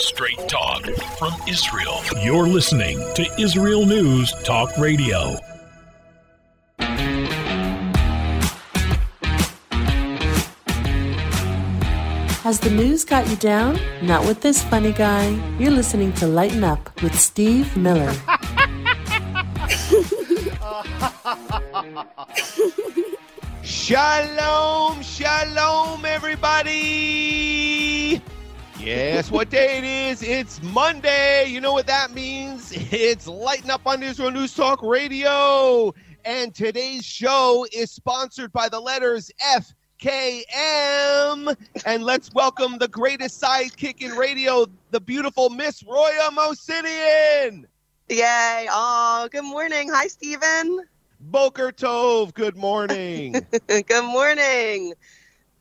Straight talk from Israel. You're listening to Israel News Talk Radio. Has the news got you down? Not with this funny guy. You're listening to Lighten Up with Steve Miller. Shalom, shalom, everybody. Yes, what day it is? It's Monday. You know what that means? It's Lighten Up on Israel News Talk Radio. And today's show is sponsored by the letters F K M. And let's welcome the greatest sidekick in radio, the beautiful Miss Roya Mosinian. Yay. Oh, good morning. Hi, Stephen. Boker Tov, good morning. good morning.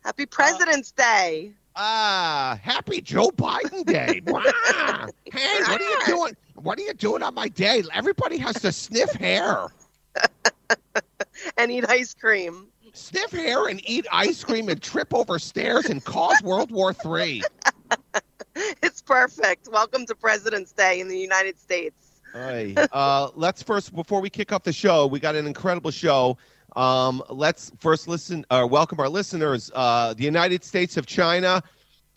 Happy uh, President's Day. Ah, happy Joe Biden Day. Wow. hey, what are you doing? What are you doing on my day? Everybody has to sniff hair. and eat ice cream. Sniff hair and eat ice cream and trip over stairs and cause World War III. it's perfect. Welcome to President's Day in the United States. Right. Uh, let's first, before we kick off the show, we got an incredible show. Um, let's first listen, uh, welcome our listeners. Uh, the United States of China,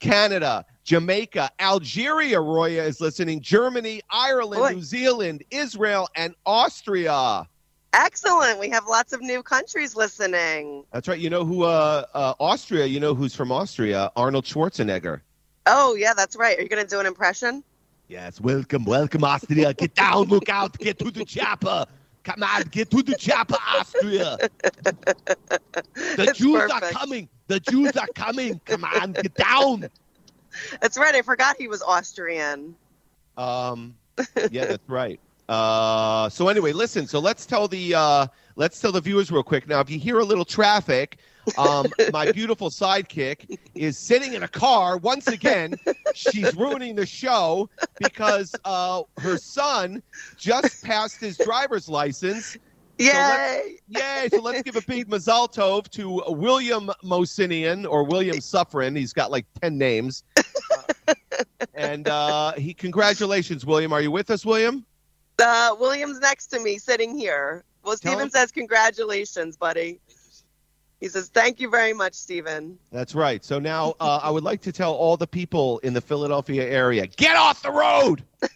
Canada, Jamaica, Algeria, Roya is listening, Germany, Ireland, Boy. New Zealand, Israel, and Austria. Excellent. We have lots of new countries listening. That's right. You know who, uh, uh, Austria, you know who's from Austria? Arnold Schwarzenegger. Oh, yeah, that's right. Are you going to do an impression? Yes, welcome, welcome, Austria. Get down, look out, get to the chopper. Come on, get to the chopper, Austria. The It's Jews are coming. The Jews are coming. Come on, get down. That's right. I forgot he was Austrian. Um, yeah, that's right. Uh, so anyway, listen. So let's tell the uh, let's tell the viewers real quick. Now, if you hear a little traffic, um, my beautiful sidekick is sitting in a car once again. She's ruining the show because uh, her son just passed his driver's license. Yay. Yay! So let's give a big mazal tov to William Mosinian or William Suffren. He's got like ten names. Uh, and uh, he, congratulations, William. Are you with us, William? Uh, William's next to me, sitting here. Well, Tell Stephen him- says, Congratulations, buddy. He says, Thank you very much, Stephen. That's right. So now uh, I would like to tell all the people in the Philadelphia area get off the road.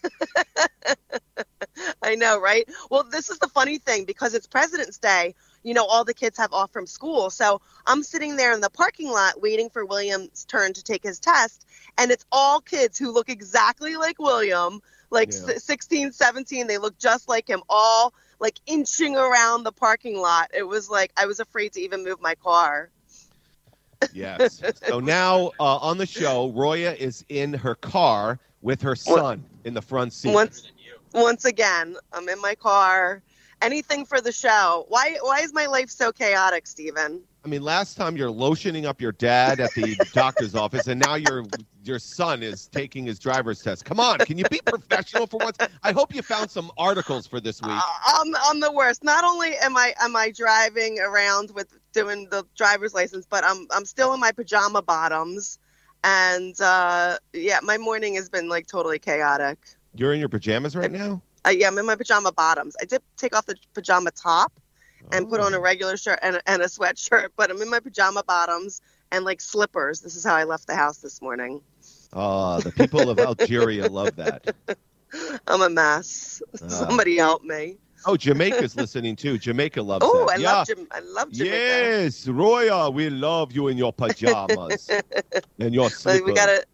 I know, right? Well, this is the funny thing because it's President's Day. You know, all the kids have off from school. So I'm sitting there in the parking lot waiting for William's turn to take his test. And it's all kids who look exactly like William, like Yeah. 16, 17. They look just like him, all like inching around the parking lot. It was like I was afraid to even move my car. Yes. so now uh, on the show, Roya is in her car with her son in the front seat. Once, once again, I'm in my car. Anything for the show. Why? Why is my life so chaotic, Stephen? I mean, last time you're lotioning up your dad at the doctor's office, and now your your son is taking his driver's test. Come on, can you be professional for once? I hope you found some articles for this week. Uh, I'm, I'm the worst. Not only am I am I driving around with doing the driver's license, but I'm I'm still in my pajama bottoms, and uh, yeah, my morning has been like totally chaotic. You're in your pajamas right now. Uh, yeah, I'm in my pajama bottoms. I did take off the pajama top and put on a regular shirt and, and a sweatshirt, but I'm in my pajama bottoms and like slippers. This is how I left the house this morning. Oh, the people of Algeria love that. I'm a mess. Ah. Somebody help me. Oh, Jamaica's listening too. Jamaica loves Oh, that. I yeah. love Jam- I love Jamaica. Yes, Roya, we love you in your pajamas and your Like, slippers. we gotta,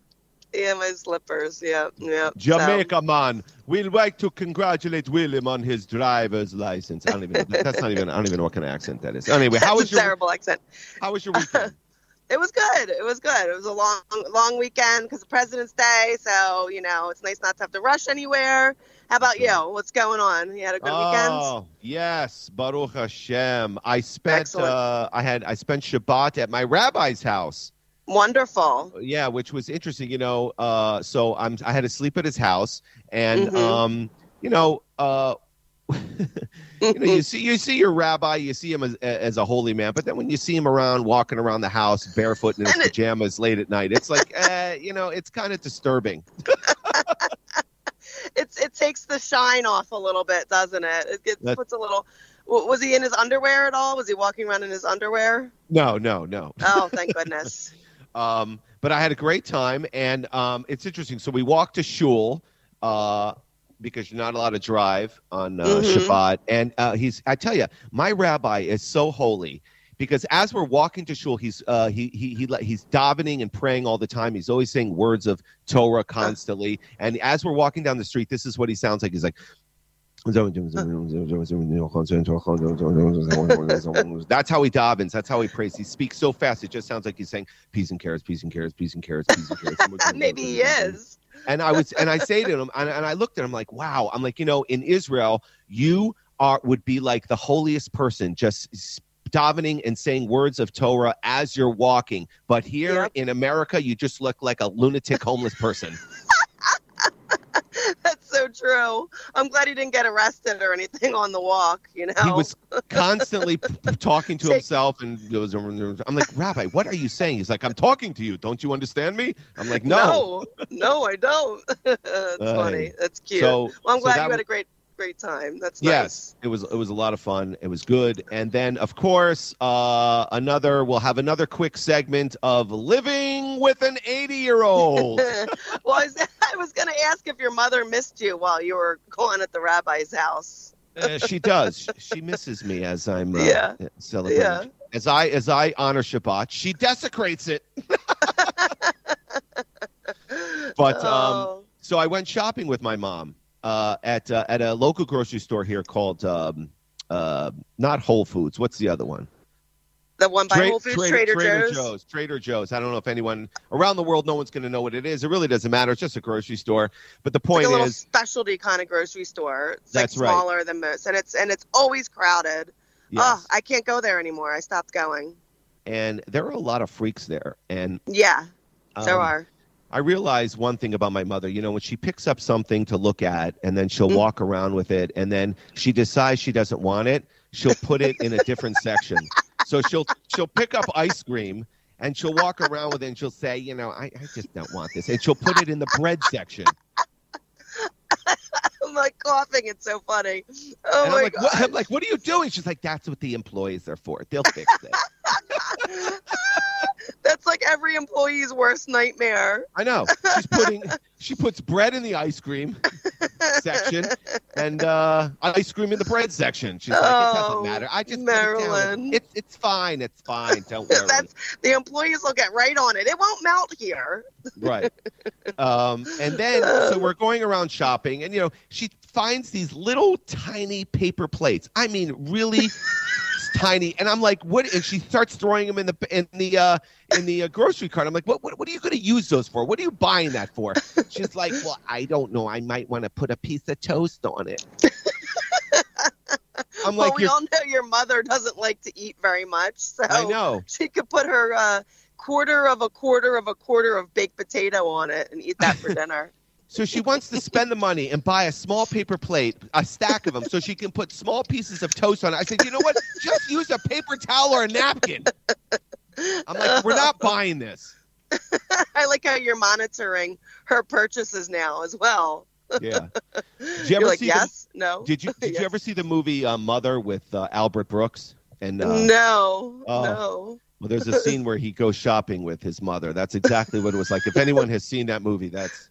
yeah, my slippers. Yeah, yeah. Jamaica man, we'd like to congratulate William on his driver's license. I don't even. That's not even. I don't even know what kind of accent that is. Anyway, So, how was your terrible accent. How was your weekend? It was good. It was good. It was a long, long weekend because of President's Day. So you know, it's nice not to have to rush anywhere. How about you? What's going on? You had a good weekend. Oh yes, Baruch Hashem. I spent. Uh, I had. I spent Shabbat at my rabbi's house. Wonderful. Yeah, which was interesting. You know, uh, so I'm. I had to sleep at his house, and Mhm. um, you know, uh, you know, you see, you see your rabbi, you see him as, as a holy man, but then when you see him around walking around the house barefoot in his pajamas late at night, it's like, uh, you know, it's kind of disturbing. It's it takes the shine off a little bit, doesn't it? It gets, puts a little. Was he in his underwear at all? Was he walking around in his underwear? No, no, no. Oh, thank goodness. Um, but I had a great time, and um, it's interesting. So we walked to shul uh, because you're not allowed to drive on uh, Mhm. Shabbat, and uh, he's. I tell you, my rabbi is so holy because as we're walking to shul, he's uh, he, he he he's davening and praying all the time. He's always saying words of Torah constantly, and as we're walking down the street, this is what he sounds like. He's like. That's how he davens. That's how he prays. He speaks so fast, it just sounds like he's saying peas and carrots, peas and carrots, peas and carrots, peas and carrots. Maybe he is. And I was, and I say to him, and, and I looked at him like, wow. I'm like, you know, in Israel, you are would be like the holiest person, just davening and saying words of Torah as you're walking. But here Yep. in America, you just look like a lunatic homeless person. So true. I'm glad he didn't get arrested or anything on the walk. You know. He was constantly p- talking to himself, and was, I'm like, Rabbi, what are you saying? He's like, I'm talking to you. Don't you understand me? I'm like, no. no, no, I don't. That's Aye. funny. That's cute. So, well, I'm glad that you had was- a great, great time. That's Yes, it was it was a lot of fun. It was good. And then of course, uh another we'll have another quick segment of living with an 80-year-old. nice. well, I was, I was going to ask if your mother missed you while you were going at the rabbi's house. Uh, she does. She misses me as I'm uh, Yeah. celebrating. Yeah. As I as I honor Shabbat, she desecrates it. But um Oh. so I went shopping with my mom uh at uh, at a local grocery store here called um uh not Whole Foods. What's the other one? The one by Tra- Whole Foods, Trader, Joe's. Joe's. Trader Joe's. I don't know if anyone around the world, no one's going to know what it is. It really doesn't matter. It's just a grocery store. But the It's like point a little is, specialty kind of grocery store. It's That's like right. smaller than most, and it's and it's always crowded. yes. Oh, I can't go there anymore. I stopped going. and there are a lot of freaks there. And Yeah, there um, are. I realize one thing about my mother. You know, when she picks up something to look at, and then she'll Mm. walk around with it, and then she decides she doesn't want it, she'll put it in a different section. So she'll she'll pick up ice cream. And she'll walk around with it and she'll say, you know, I, I just don't want this. And she'll put it in the bread section. I'm like coughing. It's so funny. Oh and my I'm like, god. what? I'm like, what are you doing? She's like, that's what the employees are for. They'll fix it. That's like every employee's worst nightmare. I know. She's putting, she puts bread in the ice cream section and uh, ice cream in the bread section. She's like, it Oh, doesn't matter. I just put it. It's it's fine. It's fine. Don't worry. That's the employees will get right on it. It won't melt here. right. Um, and then so we're going around shopping, and you know, she finds these little tiny paper plates. I mean, really tiny. And I'm like, what? And she starts throwing them in the in the uh, in the uh, grocery cart. I'm like, what, what? What are you going to use those for? What are you buying that for? She's like, well, I don't know. I might want to put a piece of toast on it. I'm well, like, we you're, all know your mother doesn't like to eat very much, so I know. she could put her uh, quarter of a quarter of a quarter of baked potato on it and eat that for dinner. So she wants to spend the money and buy a small paper plate, a stack of them, so she can put small pieces of toast on it. I said, you know what? Just use a paper towel or a napkin. I'm like, we're not buying this. I like how you're monitoring her purchases now as well. Yeah. Did you ever like, see yes, no, Did you Did Yes. you ever see the movie uh, Mother with uh, Albert Brooks? And uh, no, oh. no. well, there's a scene where he goes shopping with his mother. That's exactly what it was like. If anyone has seen that movie, that's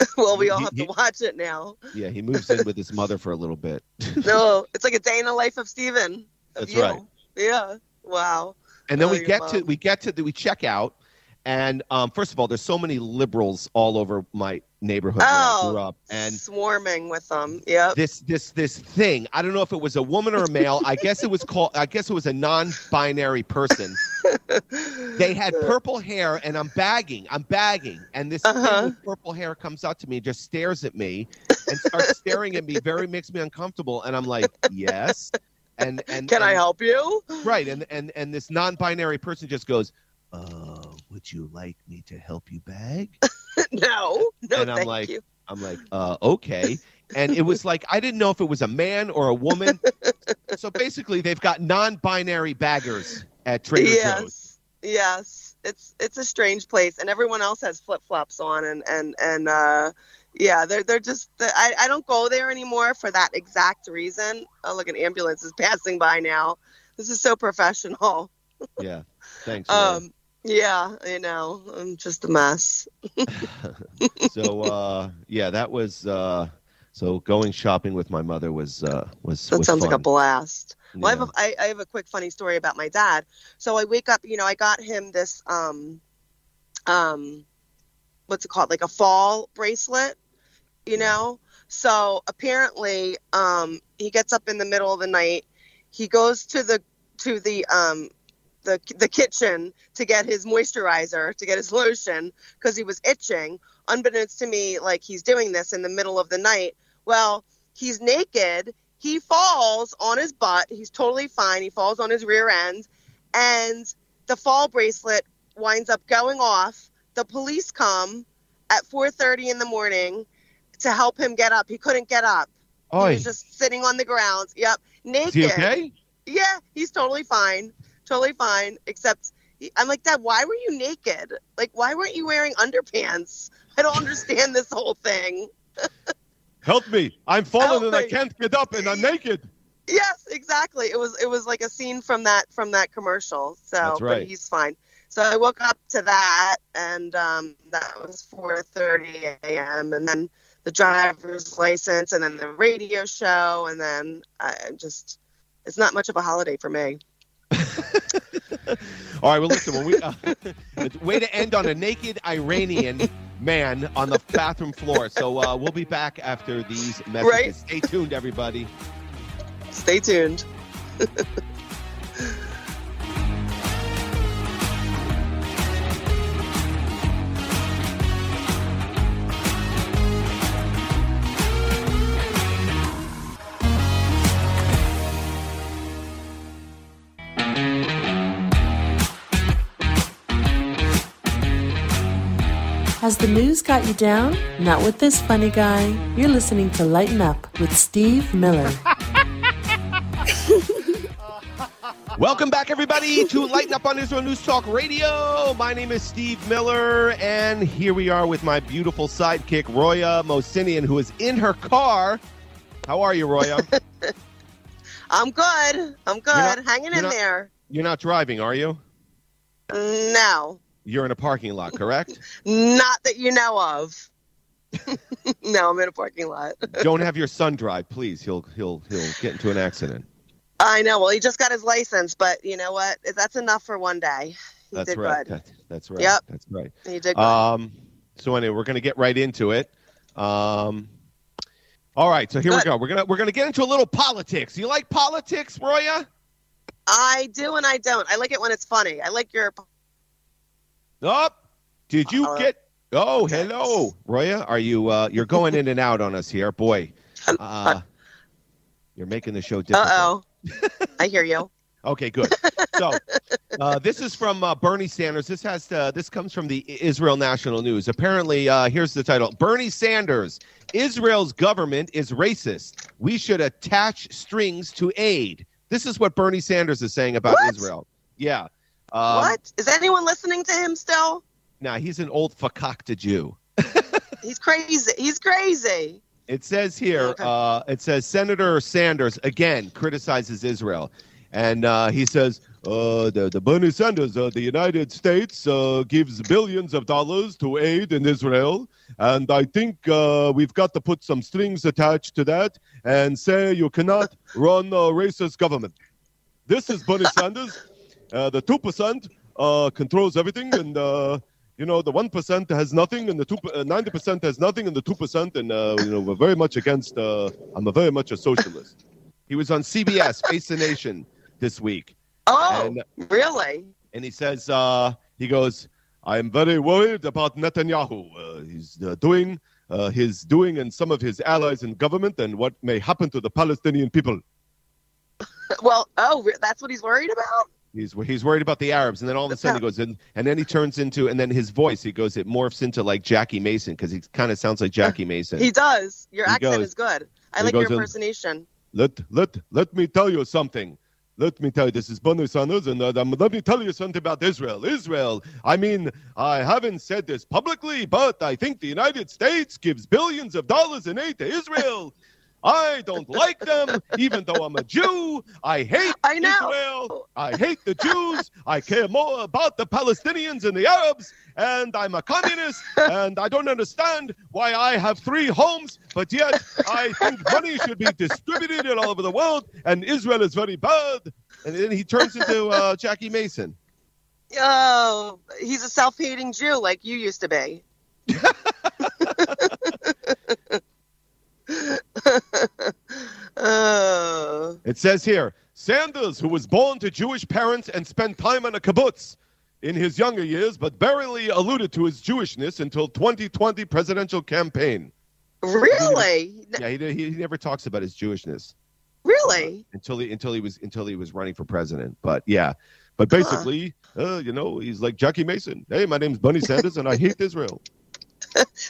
well, we all He- have he- to watch it now. yeah. He moves in with his mother for a little bit. No, it's like a day in the life of Steven. of That's you. right. Yeah. Wow. And then Oh, we get to we get to the, we check out, and um, first of all, there's so many liberals all over my neighborhood where I Oh, grew up, and swarming with them. Yep. this this this thing. I don't know if it was a woman or a male. I guess it was called. I guess it was a non-binary person. They had purple hair, and I'm bagging. I'm bagging, and this Uh-huh. thing with purple hair comes up to me, just stares at me, and starts staring at me. Very makes me uncomfortable, and I'm like, yes. And and Can I help you? Right, and and and this non-binary person just goes, "Uh, would you like me to help you bag?" no. No, And I'm thank like- you. I'm like, "Uh, okay." And it was like I didn't know if it was a man or a woman. so basically, they've got non-binary baggers at Trader Joe's. yes. Yes. It's it's a strange place, and everyone else has flip flops on, and and and uh, Yeah, they're they're just. I I don't go there anymore for that exact reason. Oh, look, an ambulance is passing by now. This is so professional. Yeah. Thanks. Um, yeah, I know. I'm just a mess. so uh, yeah, that was uh, so going shopping with my mother was uh, was That was sounds like a fun. blast. Well, I, have Yeah. a, I, I have a quick funny story about my dad. So I wake up, you know, I got him this, um, um, what's it called? Like a fall bracelet, you know? So apparently, um, he gets up in the middle of the night. He goes to the, to the, um, the, the kitchen to get his moisturizer, to get his lotion, because he was itching. Unbeknownst to me, like he's doing this in the middle of the night. Well, he's naked he falls on his butt. He's totally fine. He falls on his rear end, and the fall bracelet winds up going off. The police come at 4:30 in the morning to help him get up. He couldn't get up. He was just sitting on the ground. Yep, naked. is he okay? Yeah, he's totally fine. Totally fine. Except I'm like, Dad, why were you naked? Like, why weren't you wearing underpants? I don't understand this whole thing. Help me! I'm falling Help and I can't get up, and I'm naked. Yes, exactly. It was it was like a scene from that from that commercial. So right. but he's fine. So I woke up to that and um, that was 4:30 a.m. and then the driver's license and then the radio show and then I just it's not much of a holiday for me. All right, well, listen. When we uh, way to end on a naked Iranian man on the bathroom floor. So uh, we'll be back after these messages. Right. Stay tuned, everybody. Stay tuned. Has the news got you down? Not with this funny guy. You're listening to Lighten Up with Steve Miller. Welcome back, everybody, to Lighten Up on Israel News Talk Radio. My name is Steve Miller, and here we are with my beautiful sidekick, Roya Mosinian, who is in her car. How are you, Roya? I'm good. I'm good. not- Hanging in not- there. You're not driving, are you? No. You're in a parking lot, correct? Not that you know of. no, I'm in a parking lot. Don't have your son drive, please. He'll he'll he'll get into an accident. I know. Well, he just got his license, but you know what? That's enough for one day. He That's did right. good. That- that's right. Yep. That's right. He did good. Um, so anyway, we're gonna get right into it. Um, all right. So here we go. We're gonna we're gonna get into a little politics. You like politics, Roya? I do and I don't. I like it when it's funny. I like your. Up. Did you get? Oh, hello, Roya. Are you? Uh, you're going in and out on us here, boy. Uh, you're making the show difficult. Uh oh. I hear you. Okay, good. So, uh, this is from uh, Bernie Sanders. This has uh, this comes from the Israel National News. Apparently, uh, here's the title: Bernie Sanders, Israel's government is racist. We should attach strings to aid. This is what Bernie Sanders is saying about What? Israel. Yeah. Um, what is anyone listening to him still? Now he's an old fakakta Jew. He's crazy. He's crazy. It says here, Okay. uh, it says Senator Sanders again criticizes Israel, and uh, he says uh, the the Bernie Sanders, uh, the United States uh, gives billions of dollars to aid in Israel, and I think uh, we've got to put some strings attached to that and say you cannot run a racist government. This is Bernie Sanders. Uh, the two percent uh, controls everything, and uh, you know the one percent has nothing, and the two uh, ninety percent has nothing, and the two percent, and uh, you know we're very much against. Uh, I'm a very much a socialist. he was on CBS Face the Nation this week, Oh, and really? and he says uh, he goes, "I'm very worried about Netanyahu. Uh, he's uh, doing." Uh, his doing and some of his allies in government and what may happen to the Palestinian people. Well, oh, that's what he's worried about. He's he's worried about the Arabs, and then all of a sudden he goes in, and then he turns into, and then his voice, he goes, it morphs into like Jackie Mason because he kind of sounds like Jackie Mason. He does. Your He accent goes- is good. I like your goes in- impersonation. let let let me tell you something. let me tell you, this is Bernie Sanders, and uh, um, let me tell you something about Israel. Israel, I mean, I haven't said this publicly, but I think the United States gives billions of dollars in aid to Israel. I don't like them, even though I'm a Jew. I hate I know. Israel. I hate the Jews. I care more about the Palestinians and the Arabs. And I'm a communist. And I don't understand why I have three homes, but yet I think money should be distributed all over the world. And Israel is very bad. And then he turns into uh, Jackie Mason. Oh, he's a self-hating Jew like you used to be. oh. It says here Sanders, who was born to Jewish parents and spent time on a kibbutz in his younger years, but barely alluded to his Jewishness until 2020 presidential campaign. Really? Yeah, he, he, he never talks about his Jewishness Really? until he until he was until he was running for president. But yeah, but basically, uh, you know, he's like Jackie Mason. Hey, my name's Bunny Sanders, and I hate Israel.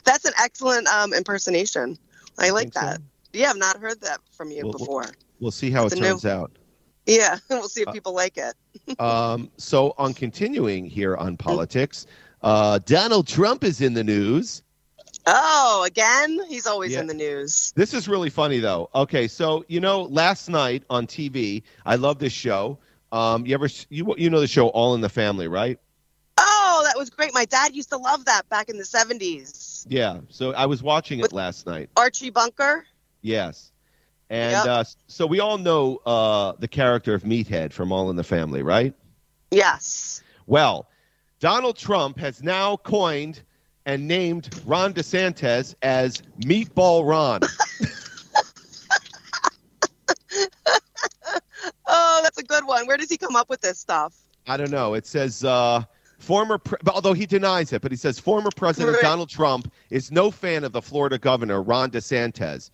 That's an excellent um, impersonation. I like that. so? Yeah, I've not heard that from you Well, before. We'll see how It's it a new- turns out. Yeah, we'll see if Uh, people like it. Um, so on continuing here on politics, uh, Donald Trump is in the news. Oh, again? He's always Yeah. in the news. This is really funny though. Okay, so you know, last night on TV, I love this show. Um, you ever you you know the show All in the Family, right? Oh, that was great. My dad used to love that back in the 70s. Yeah. So I was watching it last night. Archie Bunker? Yes. And Yep. uh, so we all know uh, the character of Meathead from All in the Family, right? Yes. Well, Donald Trump has now coined and named Ron DeSantis as Meatball Ron. Oh, that's a good one. Where does he come up with this stuff? I don't know. It says uh, former, pre- although he denies it, but he says former President. Donald Trump is no fan of the Florida governor Ron DeSantis.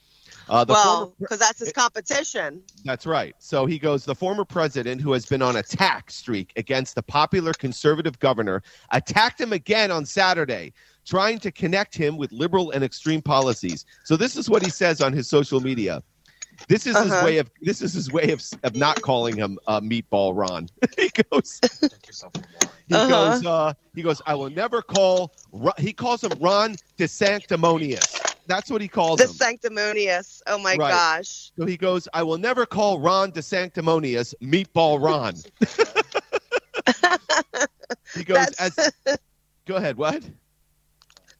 Uh, the well, because that's his competition. that's right. So he goes, the former president who has been on a attack streak against the popular conservative governor attacked him again on Saturday, trying to connect him with liberal and extreme policies. So this is what he says on his social media. This is his Uh-huh. way of this is his way of of not calling him uh, Meatball Ron. he goes, he Uh-huh. goes, uh, he goes. I will never call. Ro-" He calls him Ron DeSanctimonious. That's what he calls The him. sanctimonious. Oh my Right. gosh. So he goes, I will never call Ron DeSanctimonious, Meatball Ron. he goes, as, go ahead, what?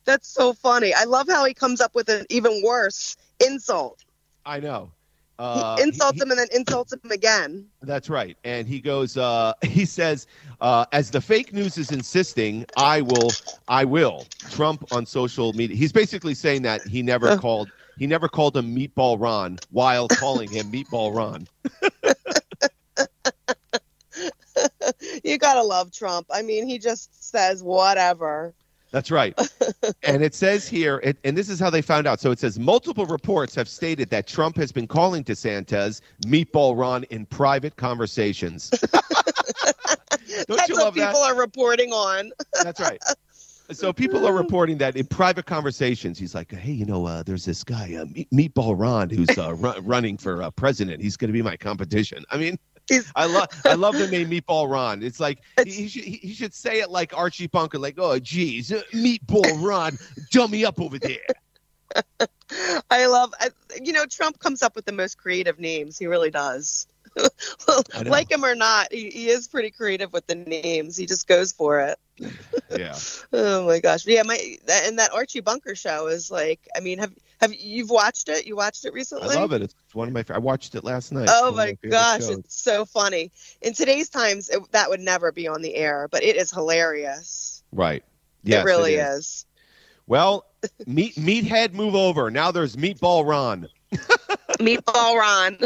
that's so funny. I love how he comes up with an even worse insult. I know. He Uh, insults he- him and then insults him again. That's right. And he goes, uh, he says, uh, as the fake news is insisting, I will, I will. Trump on social media. He's basically saying that he never Uh. called, he never called him Meatball Ron while calling him Meatball Ron. You gotta love Trump. I mean, he just says whatever. That's right. and it says here, it, and this is how they found out. So it says multiple reports have stated that Trump has been calling DeSantis Meatball Ron in private conversations. Don't That's you what love that? people are reporting on. That's right. So people are reporting that in private conversations, he's like, "Hey, you know, uh, there's this guy, uh, Meat- Meatball Ron, who's uh, ru- running for uh, president. He's going to be my competition." I mean, I love, I love the name Meatball Ron. It's like he, It's- he should, he, he should say it like Archie Bunker, like, "Oh, geez, uh, Meatball Ron, dummy up over there." I love, I, you know, Trump comes up with the most creative names. He really does. Like him or not, he, he is pretty creative with the names. He just goes for it. Yeah. Oh my gosh! Yeah, my that, and that Archie Bunker show is like. I mean, have have you've watched it? You watched it recently? I love it. It's one of my. I watched it last night. Oh my gosh, shows. it's so funny. In today's times, it, that would never be on the air, but it is hilarious. right. Yes, it really is. is. Well, meat meathead, move over. Now there's Meatball Ron. Meatball Ron.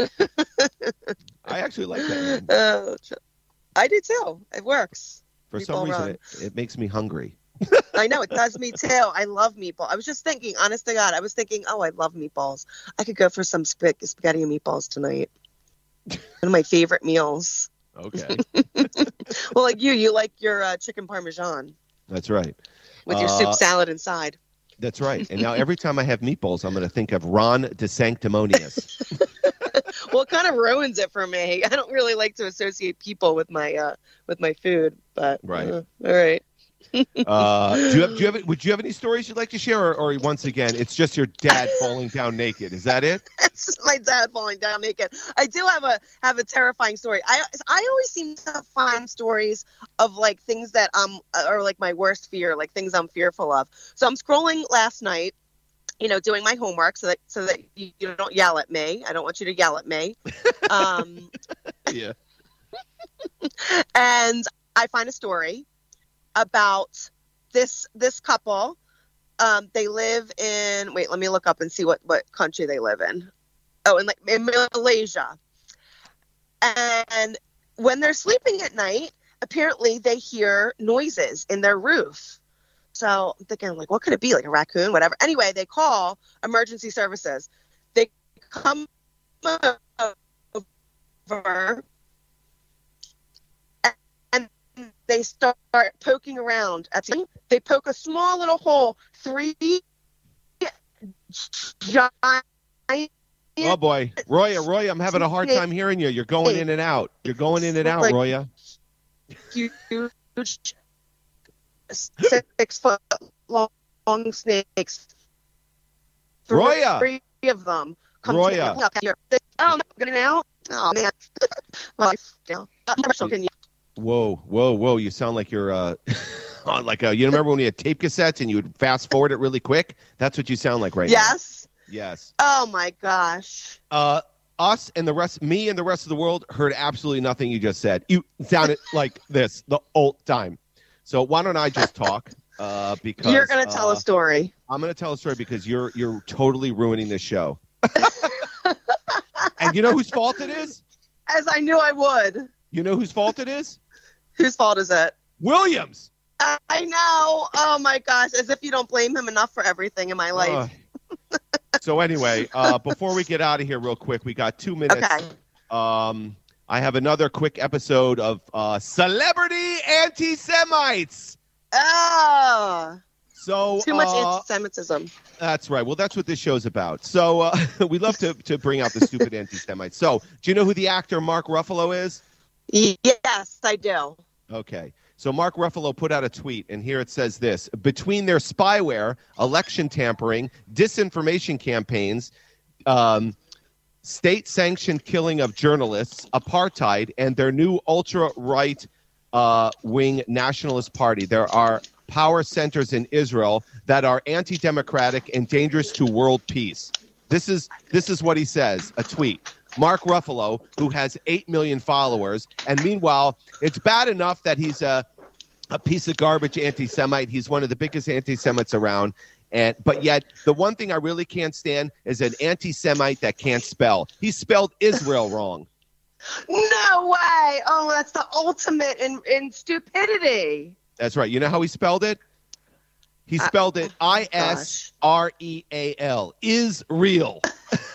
I actually like that. Oh, I do too. It works. For some reason, it, it makes me hungry. I know it does me too. I love meatball. I was just thinking, honest to God, I was thinking, oh, I love meatballs. I could go for some sp- spaghetti and meatballs tonight. One of my favorite meals. Okay, Well, like you, you like your uh, chicken parmesan that's right. with your Uh, soup salad inside. That's right. And now every time I have meatballs, I'm going to think of Ron De DeSanctimonious. Well, it kind of ruins it for me. I don't really like to associate people with my uh with my food, but Right. uh, all right. Uh, do you have? Do you have? Would you have any stories you'd like to share, or, or once again, it's just your dad falling down naked? Is that it? It's my dad falling down naked. I do have a have a terrifying story. I I always seem to find stories of like things that um are like my worst fear, like things I'm fearful of. So I'm scrolling last night, you know, doing my homework so that so that you, you don't yell at me. I don't want you to yell at me. Um, Yeah. and I find a story about this this couple. Um, they live in wait, let me look up and see what what country they live in. Oh, in like in Malaysia. And when they're sleeping at night, apparently they hear noises in their roof. So I'm thinking, like, what could it be? Like a raccoon, whatever. Anyway, they call emergency services. They come over and they start poking around at the they poke a small little hole three giant Oh boy, Roya, Roya, I'm having a hard time hearing you. You're going in and out. You're going in and out, Roya. huge six foot long snakes Three- Roya! three of them come Roya! to here. oh no getting out oh man well, yeah. Can you- Whoa, whoa, whoa! You sound like you're uh, on like a. You remember when you had tape cassettes and you would fast forward it really quick? That's what you sound like right yes now. Yes. oh my gosh Uh, us and the rest, me and the rest of the world heard absolutely nothing you just said. You sounded like this the whole time. So why don't I just talk? Uh, because you're gonna tell uh, a story I'm going to tell a story because you're you're totally ruining this show. and you know whose fault it is? as i knew i would You know whose fault it is? whose fault is it Williams. i know oh my gosh as if you don't blame him enough for everything in my life Uh, so anyway, uh, before we get out of here, real quick, we got two minutes. okay Um, I have another quick episode of uh, celebrity anti-Semites. oh So too much uh, anti-semitism That's right. Well, that's what this show's about. So uh, we love to to bring out the stupid anti-Semites. So do you know who the actor Mark Ruffalo is? yes i do Okay. So Mark Ruffalo put out a tweet, and here it says this: between their spyware, election tampering, disinformation campaigns, um, state-sanctioned killing of journalists, apartheid, and their new ultra-right uh, wing nationalist party, there are power centers in Israel that are anti-democratic and dangerous to world peace. This is this is what he says. A tweet. Mark Ruffalo, who has eight million followers, and meanwhile, it's bad enough that he's a a piece of garbage anti-Semite. He's one of the biggest anti-Semites around. And but yet the one thing I really can't stand is an anti-Semite that can't spell. He spelled Israel wrong. No way! Oh, that's the ultimate in, in stupidity. That's right. You know how he spelled it? He Uh, spelled it I S R E A L. Is real.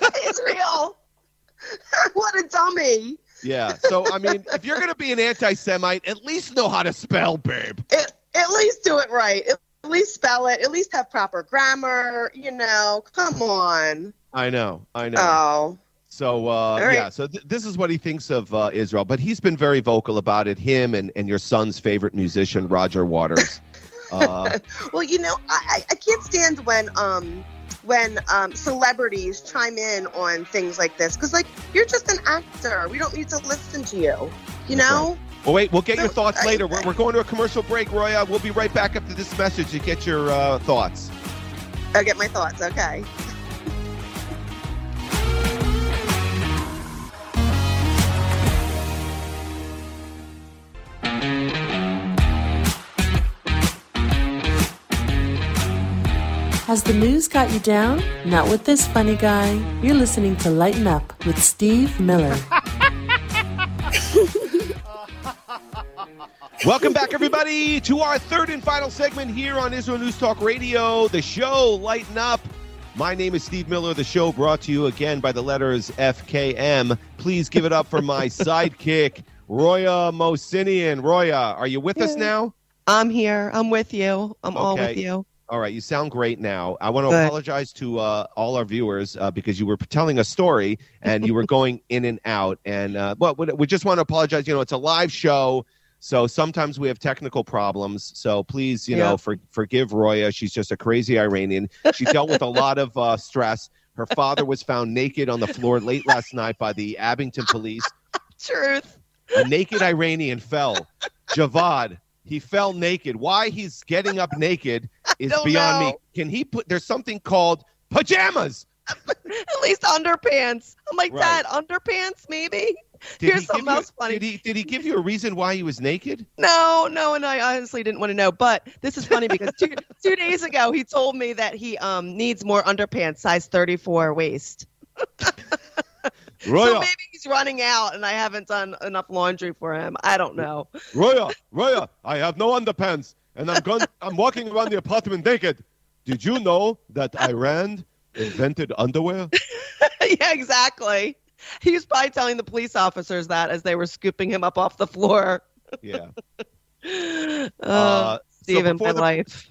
It's real. what a dummy. Yeah. So I mean, if you're gonna be an anti-Semite, at least know how to spell, babe. It, at least do it right. At least spell it. At least have proper grammar. You know, come on. I know. I know. Oh, So uh, right. yeah, so th- this is what he thinks of uh, Israel, but he's been very vocal about it. Him and, and your son's favorite musician, Roger Waters. Uh, well, you know, I, I- can't stand when um when um, celebrities chime in on things like this because like you're just an actor. We don't need to listen to you. You know. Well, wait, we'll get your thoughts I- later. We're, we're going to a commercial break, Roya. We'll be right back after this message to get your uh, thoughts. I get my thoughts. Okay. Has the news got you down? Not with this funny guy. You're listening to Lighten Up with Steve Miller. Welcome back, everybody, to our third and final segment here on Israel News Talk Radio, the show Lighten Up. My name is Steve Miller, the show brought to you again by the letters FKM. Please give it up for my sidekick, Roya Mosinian. Roya, are you with us now? I'm here. I'm with you. I'm all with you. All right, you sound great now. I want to Good. apologize to uh, all our viewers uh, because you were telling a story and you were going in and out. And uh, but we just want to apologize. You know, it's a live show, so sometimes we have technical problems. So please, you know, for, forgive Roya. She's just a crazy Iranian. She dealt with a lot of uh, stress. Her father was found naked on the floor late last night by the Abington police. Truth. A naked Iranian fell. Javad, he fell naked. Why he's getting up naked is beyond know. me. Can he put? There's something called pajamas. At least underpants. I'm like, Right. Dad, underpants, maybe? Did Here's he something give you- else funny. Did he? Did he give you a reason why he was naked? No, no, and I honestly didn't want to know. But this is funny because two, two days ago he told me that he um needs more underpants, size 34 waist. So maybe he's running out, and I haven't done enough laundry for him. I don't know. Roya, Roya, I have no underpants, and I'm going. I'm walking around the apartment naked. Did you know that Iran invented underwear? yeah, exactly. He was probably telling the police officers that as they were scooping him up off the floor. Yeah. Uh, Uh, so Stephen, before my the- life.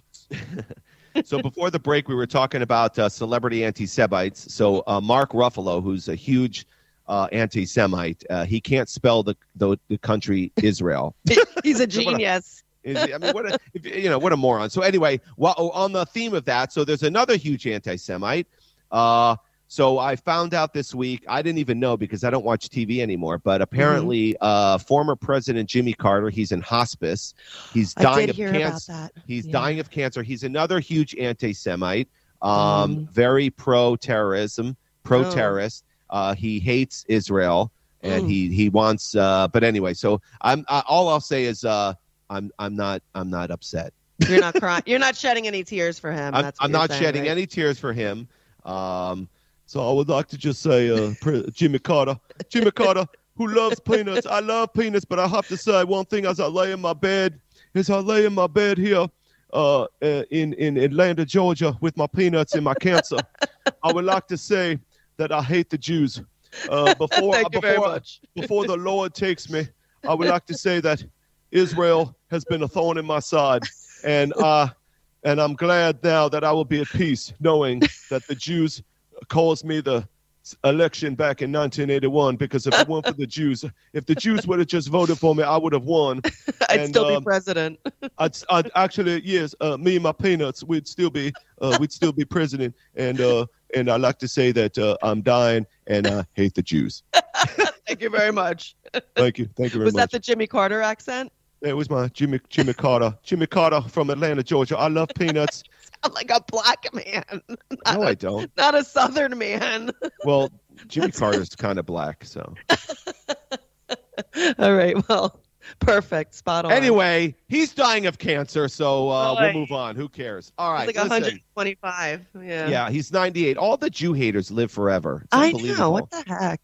so before the break, we were talking about uh, celebrity anti-Semites. So uh, Mark Ruffalo, who's a huge uh, anti-Semite, uh, he can't spell the, the the country Israel. He's a genius. Is- I mean, what a if, you know, what a moron. So anyway, well, oh, on the theme of that, so there's another huge anti-Semite. Uh, so I found out this week. I didn't even know because I don't watch TV anymore. But apparently, uh, former President Jimmy Carter, he's in hospice. He's dying of cancer. He's Yeah. dying of cancer. He's another huge anti-Semite, um, Mm. very pro-terrorism, pro-terrorist. Uh, he hates Israel, and Mm. he he wants. Uh, but anyway, so I'm I, all I'll say is uh, I'm I'm not I'm not upset. You're not crying. You're not shedding any tears for him. I'm, I'm not saying, shedding right? any tears for him. Um, so I would like to just say, uh, Jimmy Carter, Jimmy Carter, who loves peanuts. I love peanuts, but I have to say one thing as I lay in my bed, as I lay in my bed here, uh, uh, in in Atlanta, Georgia, with my peanuts and my cancer. I would like to say that I hate the Jews. Uh, before Thank you very before before the Lord takes me, I would like to say that Israel has been a thorn in my side, and uh, and I'm glad now that I will be at peace, knowing that the Jews caused me the election back in 1981. Because if it weren't for the Jews, if the Jews would have just voted for me, I would have won. I'd and, still be um, president. I'd, I'd actually yes, uh, me and my peanuts, we'd still be uh, we'd still be president, and uh, and I like to say that uh, I'm dying and I hate the Jews. Thank you very much. Thank you, thank you very Was much. Was that the Jimmy Carter accent? It was my Jimmy Jimmy Carter. Jimmy Carter from Atlanta, Georgia. I love peanuts. I'm like a black man, No, I don't. not a southern man. Well, Jimmy Carter's kind of black, so. All right. Well, perfect. Spot on. Anyway, he's dying of cancer, so uh, we'll move on. Who cares? All right. He's like listen. 125. Yeah. Yeah, he's 98. All the Jew haters live forever. It's I know. What the heck?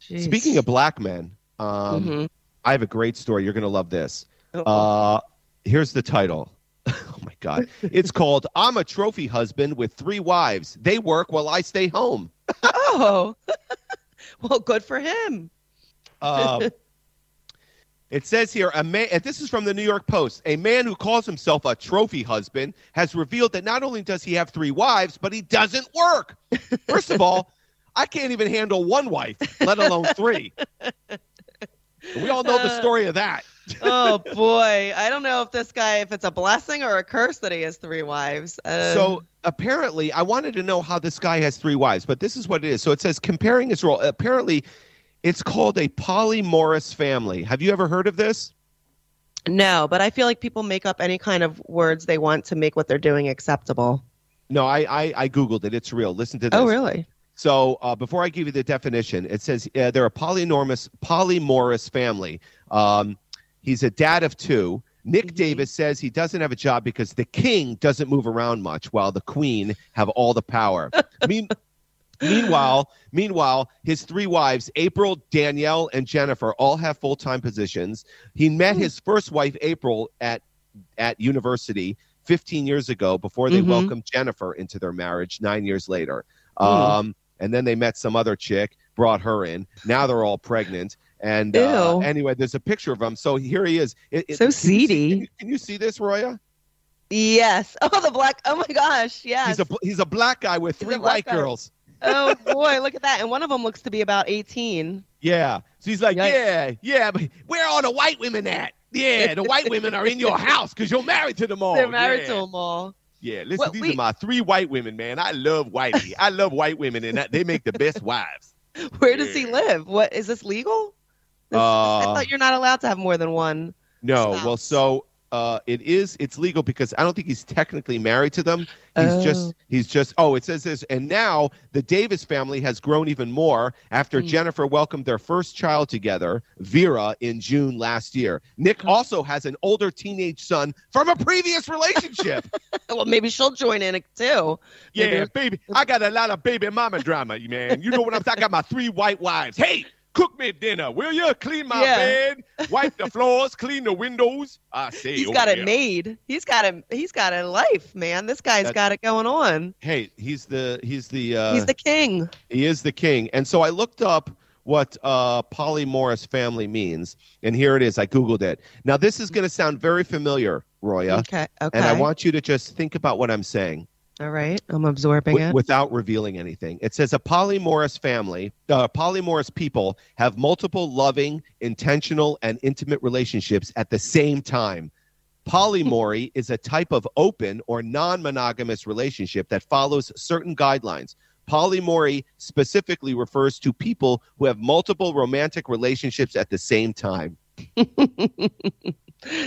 Jeez. Speaking of black men, um, Mhm. I have a great story. You're going to love this. Uh-oh. Uh, here's the title. oh my God. It's called I'm a Trophy Husband with Three Wives. They work while I stay home. oh. well, good for him. Um, it says here, a man, and this is from the New York Post. A man who calls himself a trophy husband has revealed that not only does he have three wives, but he doesn't work. First of all, I can't even handle one wife, let alone three. We all know the story of that. oh boy, I don't know if this guy, if it's a blessing or a curse that he has three wives. Uh, So apparently, I wanted to know how this guy has three wives, but this is what it is. So it says comparing his role. Apparently, it's called a polymorous family. Have you ever heard of this? no, but I feel like people make up any kind of words they want to make what they're doing acceptable. No, I I, I googled it. It's real. Listen to this. Oh, really? So uh, before I give you the definition, it says uh, they're a polynormous, polymorous family. Um, he's a dad of two. Nick Mhm. Davis says he doesn't have a job because the king doesn't move around much, while the queen have all the power. mean, meanwhile, meanwhile, his three wives, April, Danielle, and Jennifer, all have full time positions. He met his first wife, April, at at university 15 years ago before they Mhm. welcomed Jennifer into their marriage nine years later. Mm. Um, and then they met some other chick, brought her in. Now they're all pregnant. And uh, anyway, there's a picture of him. So here he is. It- it- So can you see- seedy. Can you, can you see this, Roya? Yes. Oh, the black. Oh my gosh. Yeah. He's a he's a black guy with He's three white guy. girls. oh boy, look at that. And one of them looks to be about 18. Yeah. So he's like, Yikes. yeah, yeah, but where are all the white women at? Yeah, the white women are in your house because you're married to them all. They're married yeah. to them all. Yeah, listen, Well, these we- are my three white women, man. I love whitey. I love white women, and they make the best wives. Where does he live? What is this legal? This- I Uh, thought you're not allowed to have more than one. No, spouse. well, so uh, it is. It's legal because I don't think he's technically married to them. He's just. Oh. He's just. Oh, it says this, and now the Davis family has grown even more after Hmm. Jennifer welcomed their first child together, Vera, in June last year. Nick Oh. also has an older teenage son from a previous relationship. Well, maybe she'll join in it too. yeah, Maybe- baby, I got a lot of baby mama drama, man. You know what I'm saying? I got my three white wives. Hey. Cook me dinner, will you? Clean my Yeah. bed, wipe the floors, clean the windows. I say, he's got it yeah. made. He's got a he's got a life, man. This guy's That- got it going on. Hey, he's the he's the uh, he's the king. he is the king. And so I looked up what uh, Polyamorous family means, and here it is. I googled it. Now this is going to sound very familiar, Roya, Okay. Okay. and I want you to just think about what I'm saying All right. I'm absorbing wi- it. without revealing anything. It says a Polyamorous family, uh, Polyamorous people have multiple loving, intentional, and intimate relationships at the same time. Polyamory is a type of open or non monogamous relationship that follows certain guidelines. Polyamory specifically refers to people who have multiple romantic relationships at the same time.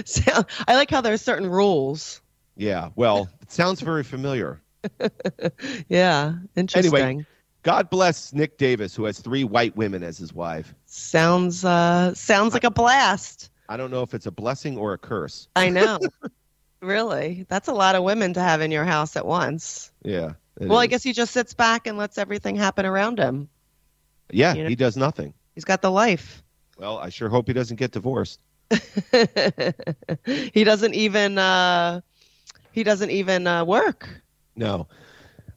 So, I like how there's certain rules. Yeah, well, it sounds very familiar. Yeah. Interesting. Anyway, God bless Nick Davis, who has three white women as his wife. Sounds uh sounds like a blast. I don't know if it's a blessing or a curse. I know. really. That's a lot of women to have in your house at once. Yeah. well, I guess he just sits back and lets everything happen around him. Yeah, you know- he does nothing. He's got the life. Well, I sure hope he doesn't get divorced. he doesn't even uh he doesn't even uh work. No.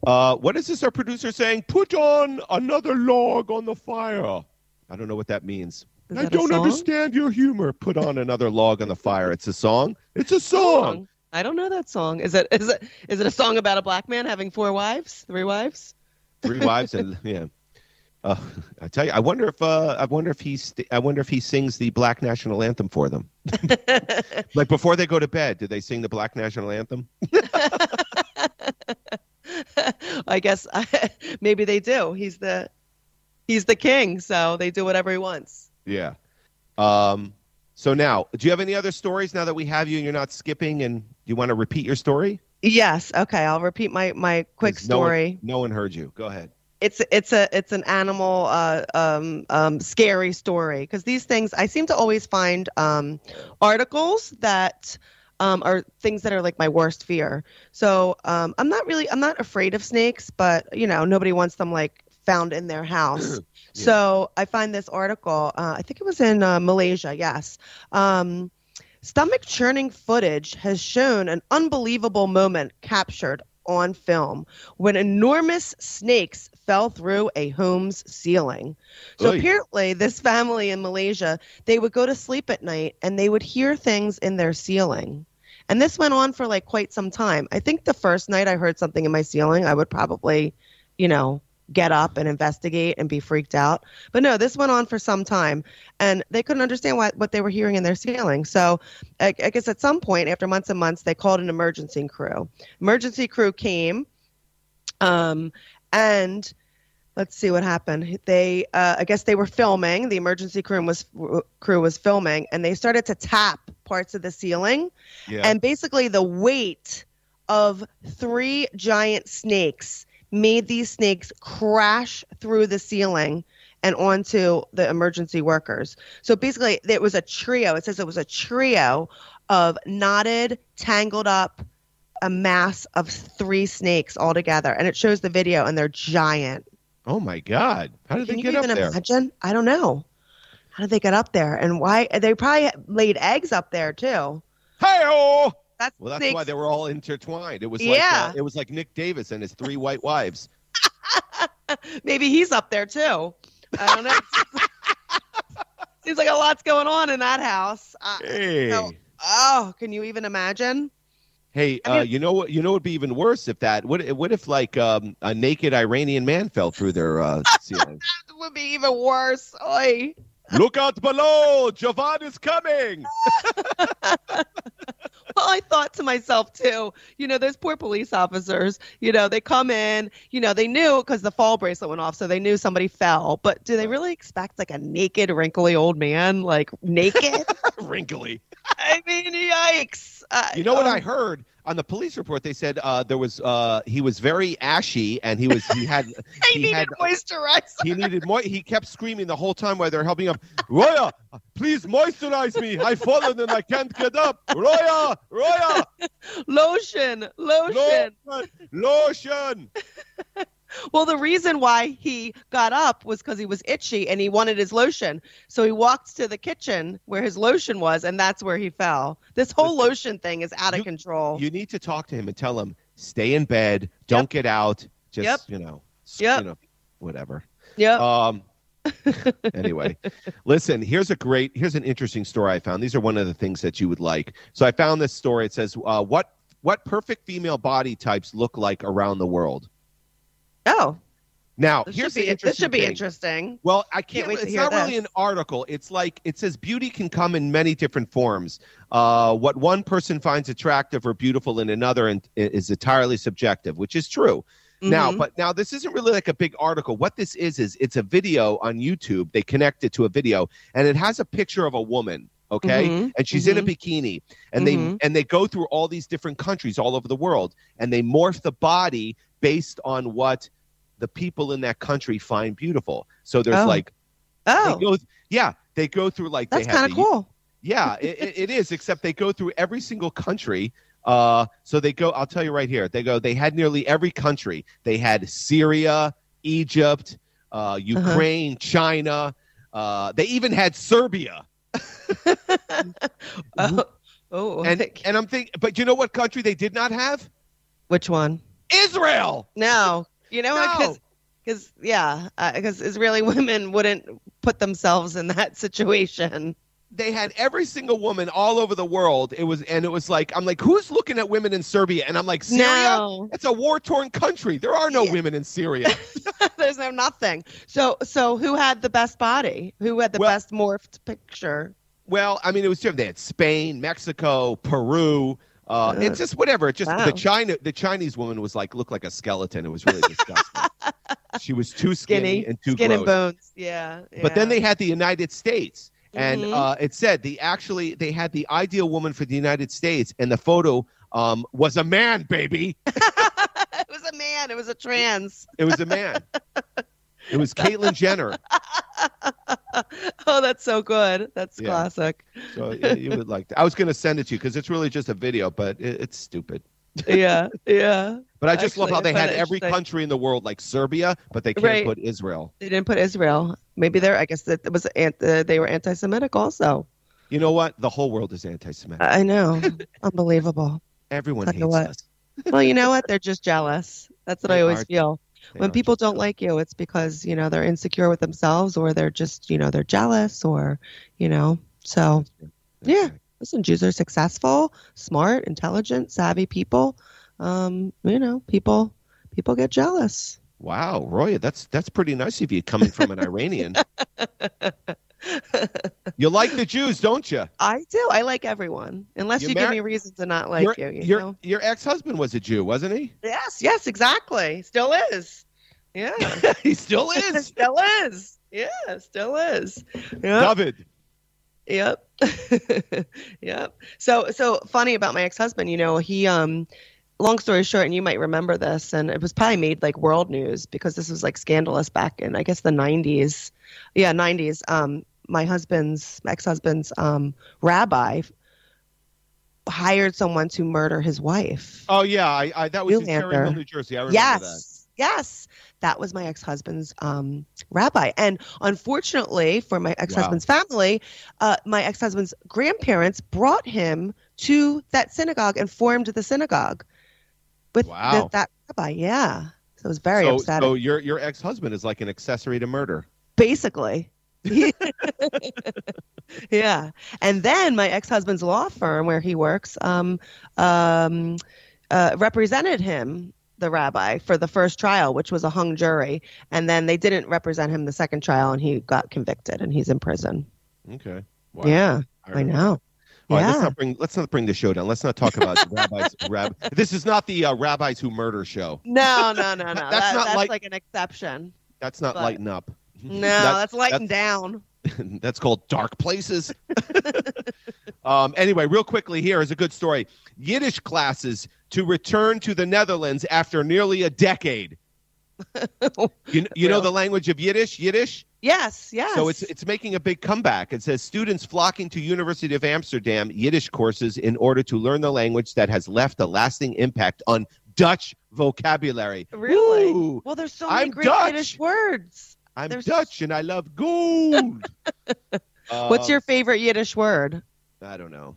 Uh, what is this? Our producer saying, "Put on another log on the fire." I don't know what that means. I that a don't understand your humor. Put on another log on the fire. It's a song. It's a song. I don't know that song. Is it is it is it a song about a black man having four wives, three wives? Three wives and yeah. Uh, I tell you, I wonder if uh, I wonder if he st- I wonder if he sings the black national anthem for them. like before they go to bed, do they sing the black national anthem? I guess maybe they do. He's the he's the king, so they do whatever he wants. Yeah. Um. So now, do you have any other stories now that we have you and you're not skipping? And do you want to repeat your story? Yes. Okay. I'll repeat my my quick 'Cause no one- story. No one, heard you. Go ahead. it's it's a it's an animal uh, um, um, scary story because these things I seem to always find um, articles that um, are things that are like my worst fear. So um, I'm not really I'm not afraid of snakes, but you know nobody wants them like found in their house. So I find this article. Uh, I think it was in uh, Malaysia. Yes. Um, Stomach churning footage has shown an unbelievable moment captured on film when enormous snakes fell through a home's ceiling. So Oy. apparently this family in Malaysia, they would go to sleep at night and they would hear things in their ceiling. And this went on for like quite some time. I think the first night I heard something in my ceiling, I would probably, you know, get up and investigate and be freaked out. But no, this went on for some time and they couldn't understand what, what they were hearing in their ceiling. So I, I guess at some point, after months and months, they called an emergency crew. Emergency crew came, um, and let's see what happened. They, uh, I guess, they were filming. The emergency crew was crew was filming, and they started to tap parts of the ceiling, Yeah. and basically the weight of three giant snakes made these snakes crash through the ceiling and onto the emergency workers. So basically, it was a trio. It says it was a trio of knotted, tangled up, a mass of three snakes all together. And it shows the video, and they're giant. Oh my God! How did Can they you get up even there? imagine? I don't know. How did they get up there? And why? They probably laid eggs up there too. Hey oh! That's, Well, that's snakes. why they were all intertwined. It was like Yeah. uh, it was like Nick Davis and his three white wives. Maybe he's up there too. I don't know. Seems like a lot's going on in that house. Uh, Hey, So- oh, can you even imagine? Hey, Have uh, you- know what? You know, it'd be even worse if that. What? What if like um, a naked Iranian man fell through their uh, ceiling? It would be even worse. Oy. Look out below! Javan is coming. I thought to myself too, you know, those poor police officers, you know, they come in, you know, they knew because the fall bracelet went off, so they knew somebody fell. But do they really expect like a naked, wrinkly old man, like naked? Wrinkly. I mean, yikes. Uh, You know what um, I heard on the police report? They said uh, there was uh, he was very ashy and he was he had I he needed had moisturizer. he needed more. He kept screaming the whole time while they're helping him. Roya, please moisturize me. I've fallen and I can't get up. Roya, Roya, Lotion, lotion. lotion, lotion. Well, the reason why he got up was because he was itchy and he wanted his lotion. So he walked to the kitchen where his lotion was, and that's where he fell. This whole Listen, lotion thing is out of control. You need to talk to him and tell him stay in bed. Don't get out. Just Yep. you know, Yep. you know, whatever. Yeah. Um. anyway, listen. Here's a great. Here's an interesting story I found. These are one of the things that you would like. So I found this story. It says, uh, "What what perfect female body types look like around the world." oh, Now, this here's should be, the interesting this should be thing. interesting. Well, I can't. wait to it's hear not really an article. It's like it says beauty can come in many different forms. Uh, what one person finds attractive or beautiful in another and, is entirely subjective, which is true. Now, Mhm. but now this isn't really like a big article. What this is is it's a video on YouTube. They connect it to a video, and it has a picture of a woman. Okay, Mhm, and she's in a bikini, and Mhm. they and they go through all these different countries all over the world, and they morph the body based on what the people in that country find beautiful. So there's Oh. like oh, they go, yeah, they go through like that's kind of cool. yeah, it- it is. Except they go through every single country. Uh, so they go. I'll tell you right here. They go. They had nearly every country. They had Syria, Egypt, Uh-huh. uh, Ukraine, China. Uh, they even had Serbia. oh, oh, And and I'm thinking, but you know what country they did not have? which one? Israel. No, you know what? No. Because yeah, because Israeli women wouldn't put themselves in that situation. They had every single woman all over the world. It was and it was like I'm like, who's looking at women in Serbia? And I'm like, Syria. No, It's a war torn country. There are no Yeah. women in Syria. there's no nothing. So so who had the best body? Who had the Well- best morphed picture? Well, I mean, it was different. They had Spain, Mexico, Peru. Uh, Ugh. it's just whatever. It just Wow. the China, the Chinese woman was like looked like a skeleton. It was really disgusting. she was too skinny, Skinny, and too skin gross. and bones. Yeah. But then they had the United States, and Mhm. uh, it said the actually they had the ideal woman for the United States, and the photo um, was a man, baby. it was a man. It was a trans. It was a man. it was Caitlyn Jenner. oh, that's so good. That's Yeah. classic. So yeah, you would like. That. I was going to send it to you because it's really just a video, but it, it's stupid. Yeah, yeah. But I just love how they had every country in the world, like Serbia, but they can't Right. put Israel. They didn't put Israel. Maybe they're. I guess that it was. uh, They were anti-Semitic also. You know what? The whole world is anti-Semitic. I know. Unbelievable. Everyone tell hates us. Well, you know what? They're just jealous. That's what They I always are- feel. They when people don't jealous. like you, it's because you know they're insecure with themselves, or they're just you know they're jealous, or you know. So That's Yeah. right. Listen, Jews are successful, smart, intelligent, savvy people. Um, you know, people people get jealous. Wow, Roya, that's that's pretty nice of you coming from an Iranian. you like the Jews, don't you? I do. I like everyone, unless You you, mar- give me reason to not like your, you. You your, know. your ex-husband was a Jew, wasn't he? Yes. Yes. Exactly. Still is. Yeah. he still is. still is. Yeah. Still is. Yeah. David. Yep. yep. So so funny about my ex-husband, you know, he um long story short, and you might remember this, and it was probably made like world news because this was like scandalous back in I guess the nineties. Yeah, nineties. Um my husband's my ex-husband's um rabbi hired someone to murder his wife. Oh yeah, I, I that was in Neulander. Cherry Hill, New Jersey. I remember that. yes. That was my ex-husband's um, rabbi, and unfortunately for my ex-husband's family, uh, my ex-husband's grandparents brought him to that synagogue and formed the synagogue with Wow. that rabbi. Yeah, so it was very so, upsetting. so your your ex-husband is like an accessory to murder. Basically, yeah. And then my ex-husband's law firm where he works um, um, uh, represented him, the rabbi, for the first trial, which was a hung jury. And then they didn't represent him the second trial, and he got convicted, and he's in prison. Okay. Wow. Yeah, I I know. All right, let's not bring let's not bring the show down. Let's not talk about rabbis. Rab- this is not the uh, rabbis who murder show. No, no, no, no. That's That- not that's like- like an exception. That's not But- lighten up. No, That- that's lighten down. that's called dark places. um, anyway, real quickly, here is a good story. Yiddish classes to return to the Netherlands after nearly a decade. You, you know the language of Yiddish? Yiddish. Yes, yes. So it's it's making a big comeback. It says students flocking to University of Amsterdam Yiddish courses in order to learn the language that has left a lasting impact on Dutch vocabulary. really Ooh, well. There's so many I'm great Dutch. Yiddish words. I'm There's- Dutch and I love gold. What's Um, your favorite Yiddish word? I don't know.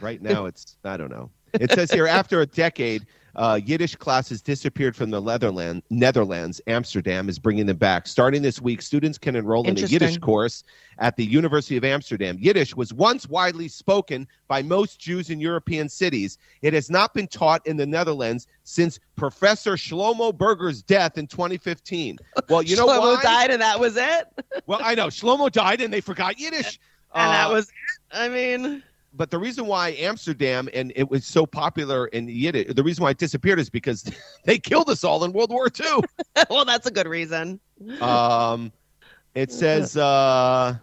Right now, it's I don't know. It says here after a decade, uh, Yiddish classes disappeared from the Netherlands. Netherlands, Amsterdam is bringing them back. Starting this week, students can enroll in a Yiddish course at the University of Amsterdam. Yiddish was once widely spoken by most Jews in European cities. It has not been taught in the Netherlands since Professor Shlomo Berger's death in 2015. Well, you know Shlomo why? died, and that was it. Well, I know Shlomo died, and they forgot Yiddish. And that Uh, was it. I mean, but the reason why Amsterdam and it was so popular in Yiddish, the reason why it disappeared is because they killed us all in World War II. well, that's a good reason. Um, it says, uh,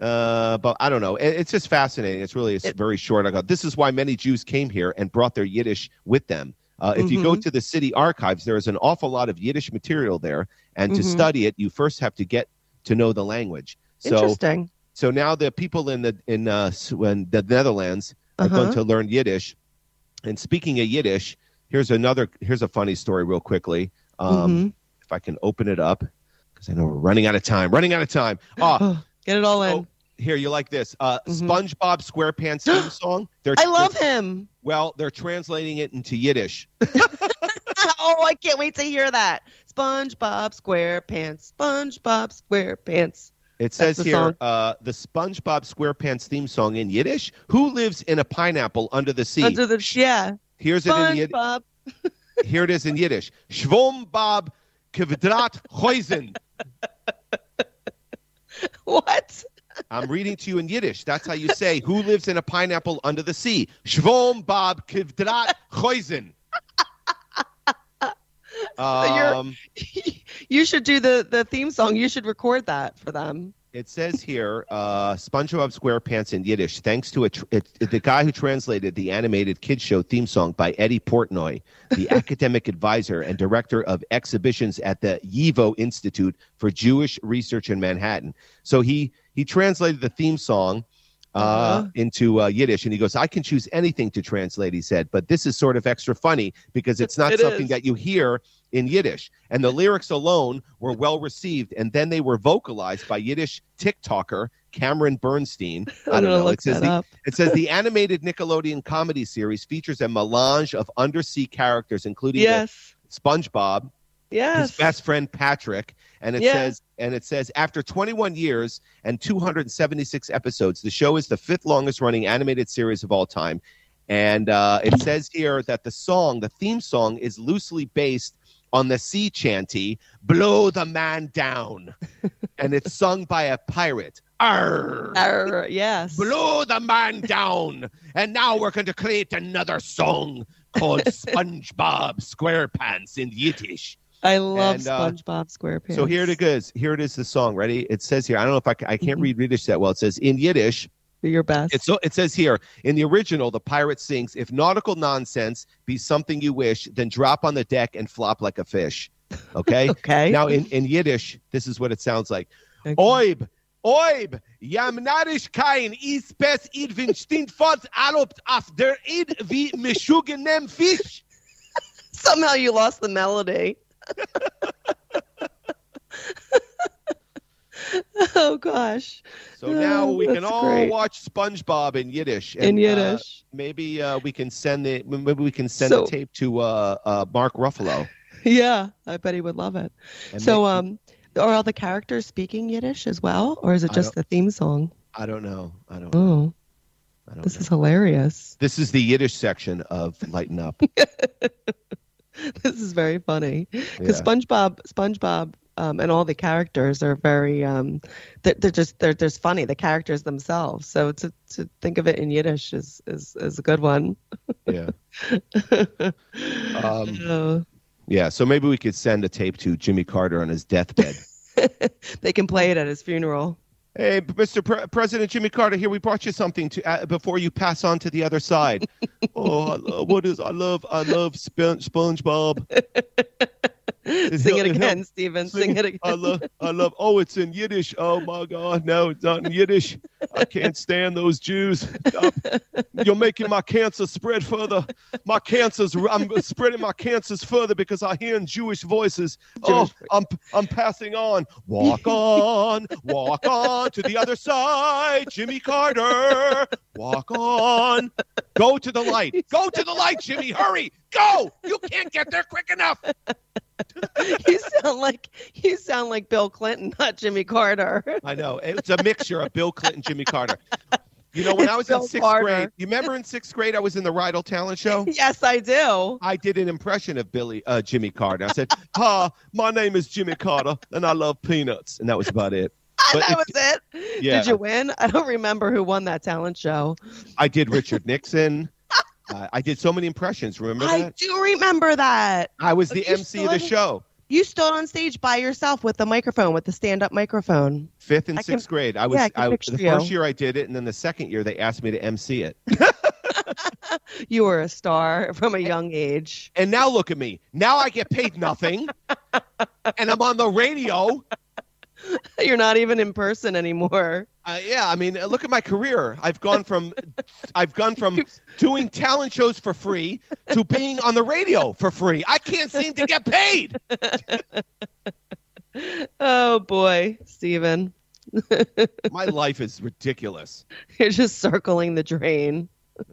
uh, but I don't know. It, it's just fascinating. It's really it's It- very short. I go. This is why many Jews came here and brought their Yiddish with them. Uh, if you go to the city archives, there is an awful lot of Yiddish material there, and to Mhm. study it, you first have to get to know the language. So Interesting. So now the people in the in uh the Netherlands are going Uh-huh. to learn Yiddish. And speaking of Yiddish, here's another here's a funny story real quickly. Um Mhm. if I can open it up because I know we're running out of time. Running out of time. Ah, Get it all in. oh, here you like this. Uh Mhm. SpongeBob SquarePants theme song. They're I love they're- him. well, they're translating it into Yiddish. oh, I can't wait to hear that. SpongeBob SquarePants. SpongeBob SquarePants. It says the here, uh, the SpongeBob SquarePants theme song in Yiddish. Who lives in a pineapple under the sea? Under the yeah. Here's it in Yiddish. SpongeBob. Here it is in Yiddish. Shvom Schwombob Kvadrat Häusen. What? I'm reading to you in Yiddish. That's how you say who lives in a pineapple under the sea. Shvom Schwombob Kvadrat Häusen. Um, you should do the the theme song. You should record that for them. it says here, uh, SpongeBob SquarePants in Yiddish, thanks to a tr- it, it- the guy who translated the animated kids show theme song by Eddie Portnoy, the academic advisor and director of exhibitions at the YIVO Institute for Jewish Research in Manhattan. So he he translated the theme song uh, Uh-huh. into uh, Yiddish, and he goes, "I can choose anything to translate," he said, "but this is sort of extra funny because it's not It something is. that you hear in Yiddish." And the lyrics alone were well received, and then they were vocalized by Yiddish TikToker Cameron Bernstein. I don't know. It says the, it says the animated Nickelodeon comedy series features a melange of undersea characters, including Yes. SpongeBob, Yes. his best friend Patrick, and it Yeah. says and it says after 21 years and 276 episodes, the show is the fifth longest running animated series of all time. And uh, it says here that the song, the theme song, is loosely based on the sea chanty "Blow the Man Down," and it's sung by a pirate. Arr! Arr, yes. blow the man down. And now we're going to create another song called SpongeBob SquarePants in Yiddish. I love And, uh, SpongeBob SquarePants. So here it is. Here it is. The song. Ready? It says here. I don't know if I, I can't Mhm. read Yiddish that well. It says in Yiddish. Your best. It's. It says here in the original, the pirate sings, "If nautical nonsense be something you wish, then drop on the deck and flop like a fish." Okay. okay. now in in Yiddish, this is what it sounds like. Okay. Oib, oib, jam narisch kein, is bes id vin stint fort alopt af der id wie mischugenem fish. Somehow you lost the melody. oh gosh. So now we can all great. watch SpongeBob in Yiddish. In uh, Yiddish. maybe uh, we can send the maybe we can send So- the tape to uh, uh, Mark Ruffalo. yeah, I bet he would love it. And So make- um are all the characters speaking Yiddish as well? Or is it just the theme song? I don't know. I don't. Know. Oh, I don't this know. is hilarious. This is the Yiddish section of Lighten Up. this is very funny because Yeah. SpongeBob, SpongeBob, um, and all the characters are very, um, they're, they're just they're just funny. The characters themselves. So to to think of it in Yiddish is is is a good one. yeah. Um. Yeah. So maybe we could send a tape to Jimmy Carter on his deathbed. they can play it at his funeral. Hey, Mr. Pre- President Jimmy Carter, here we brought you something to uh, before you pass on to the other side. oh, I love, what is? I love, I love Sponge, SpongeBob. Sing it again, Stephen. Sing it again. I love, I love. Oh, it's in Yiddish. Oh my God, no, it's not in Yiddish. I can't stand those Jews. Stop. You're making my cancer spread further. My cancers, I'm spreading my cancers further because I hear in Jewish voices. Oh, I'm, I'm passing on. Walk on, walk on to the other side, Jimmy Carter. Walk on. Go to the light. Go to the light, Jimmy. Hurry. Go. You can't get there quick enough. you sound like you sound like Bill Clinton, not Jimmy Carter. I know. It's a mixture of Bill Clinton, Jimmy Carter. You know, when I was in sixth Carter. grade, you remember in sixth grade I was in the Rydell Talent Show? yes, I do. I did an impression of Billy, uh, Jimmy Carter. I said, "Hi, my name is Jimmy Carter, and I love peanuts," and that was about it. But that was it. Yeah. Did you win? I don't remember who won that talent show. I did Richard Nixon. Uh, I did so many impressions. Remember That? I do remember that. I was the MC of the show. You stood on stage by yourself with the microphone, with the stand-up microphone. Fifth and I can- sixth grade. I was. yeah, I I, the first year I did it, and then the second year they asked me to MC it. You were a star from a young age. And now look at me. Now I get paid nothing, and I'm on the radio. You're not even in person anymore. Uh, yeah, I mean, look at my career. I've gone from, I've gone from doing talent shows for free to being on the radio for free. I can't seem to get paid. Oh boy, Steven. My life is ridiculous. You're just circling the drain.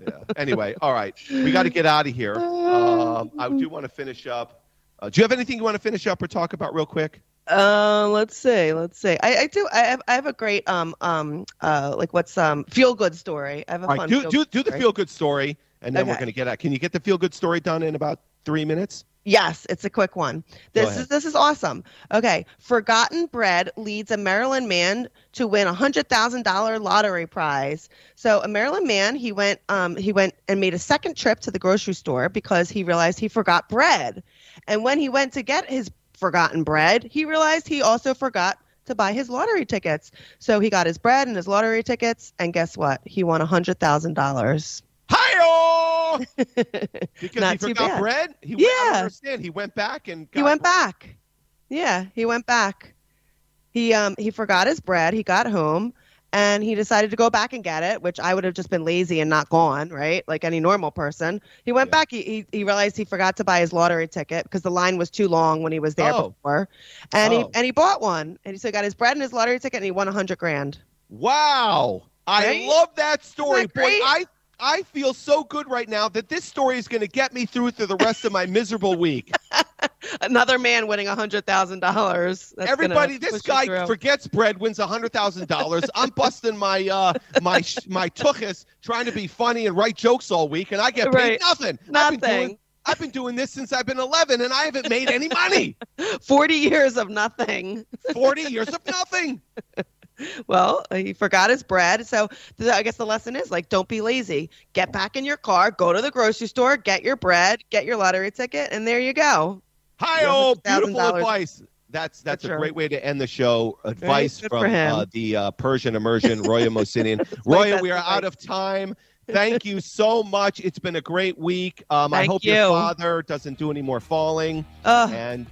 Yeah. Anyway, all right, we got to get out of here. Um, I do want to finish up. Uh, do you have anything you want to finish up or talk about real quick? Uh, let's see, let's see. I, I do. I have, I have a great um um uh like what's um feel good story. I have a All right, fun. do feel do good do the feel good story, and then we're going to get out. Can you get the feel good story done in about three minutes? Yes, it's a quick one. This is this is awesome. Okay, Forgotten Bread leads a Maryland man to win a hundred thousand dollar lottery prize. So a Maryland man, he went um he went and made a second trip to the grocery store because he realized he forgot bread, and when he went to get his forgotten bread, he realized he also forgot to buy his lottery tickets. So he got his bread and his lottery tickets, and guess what? He won a hundred thousand dollars. Hi Because Not he forgot bad. bread. He went, I Yeah. understand. He went back and He went bread. back. Yeah, he went back. He um he forgot his bread. He got home and he decided to go back and get it, which I would have just been lazy and not gone, right? Like any normal person. He went Yeah. back. He, he he realized he forgot to buy his lottery ticket because the line was too long when he was there Oh. before, and Oh. he and he bought one. And he so he got his bread and his lottery ticket, and he won a hundred grand. Wow. I Right? love that story. That Boy. I I feel so good right now that this story is going to get me through through the rest of my miserable week. Another man winning a hundred thousand dollars. Everybody, this guy forgets bread, wins a hundred thousand dollars. I'm busting my uh my my tuchus trying to be funny and write jokes all week, and I get paid Right. nothing. I've been doing Nothing. I've been doing this since I've been 11, and I haven't made any money. Forty years of nothing. 40 years of nothing. Well, he forgot his bread. So th- I guess the lesson is like, don't be lazy. Get back in your car, go to the grocery store, get your bread, get your lottery ticket, and there you go. Hi, oh, beautiful advice. That's that's sure. a great way to end the show. Advice from uh, the uh, Persian immersion, Roya Mosinian. Roya, we are advice. out of time. Thank you so much. It's been a great week. Um, I hope your father doesn't do any more falling, Ugh, and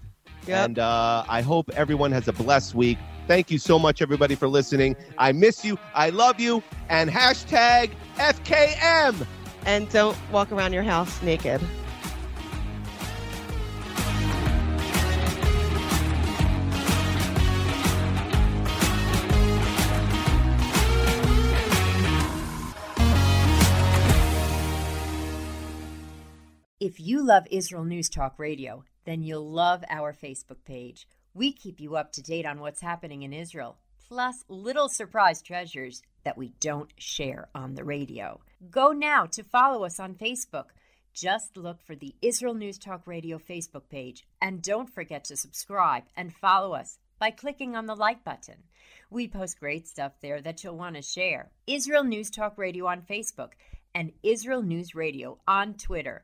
Yep. and uh, I hope everyone has a blessed week. Thank you so much, everybody, for listening. I miss you. I love you. And hashtag FKM. and don't walk around your house naked. If you love Israel News Talk Radio, then you'll love our Facebook page. We keep you up to date on what's happening in Israel. plus little surprise treasures that we don't share on the radio. Go now to follow us on Facebook. Just look for the Israel News Talk Radio Facebook page and don't forget to subscribe and follow us by clicking on the like button. We post great stuff there that you'll want to share. Israel News Talk Radio on Facebook and Israel News Radio on Twitter.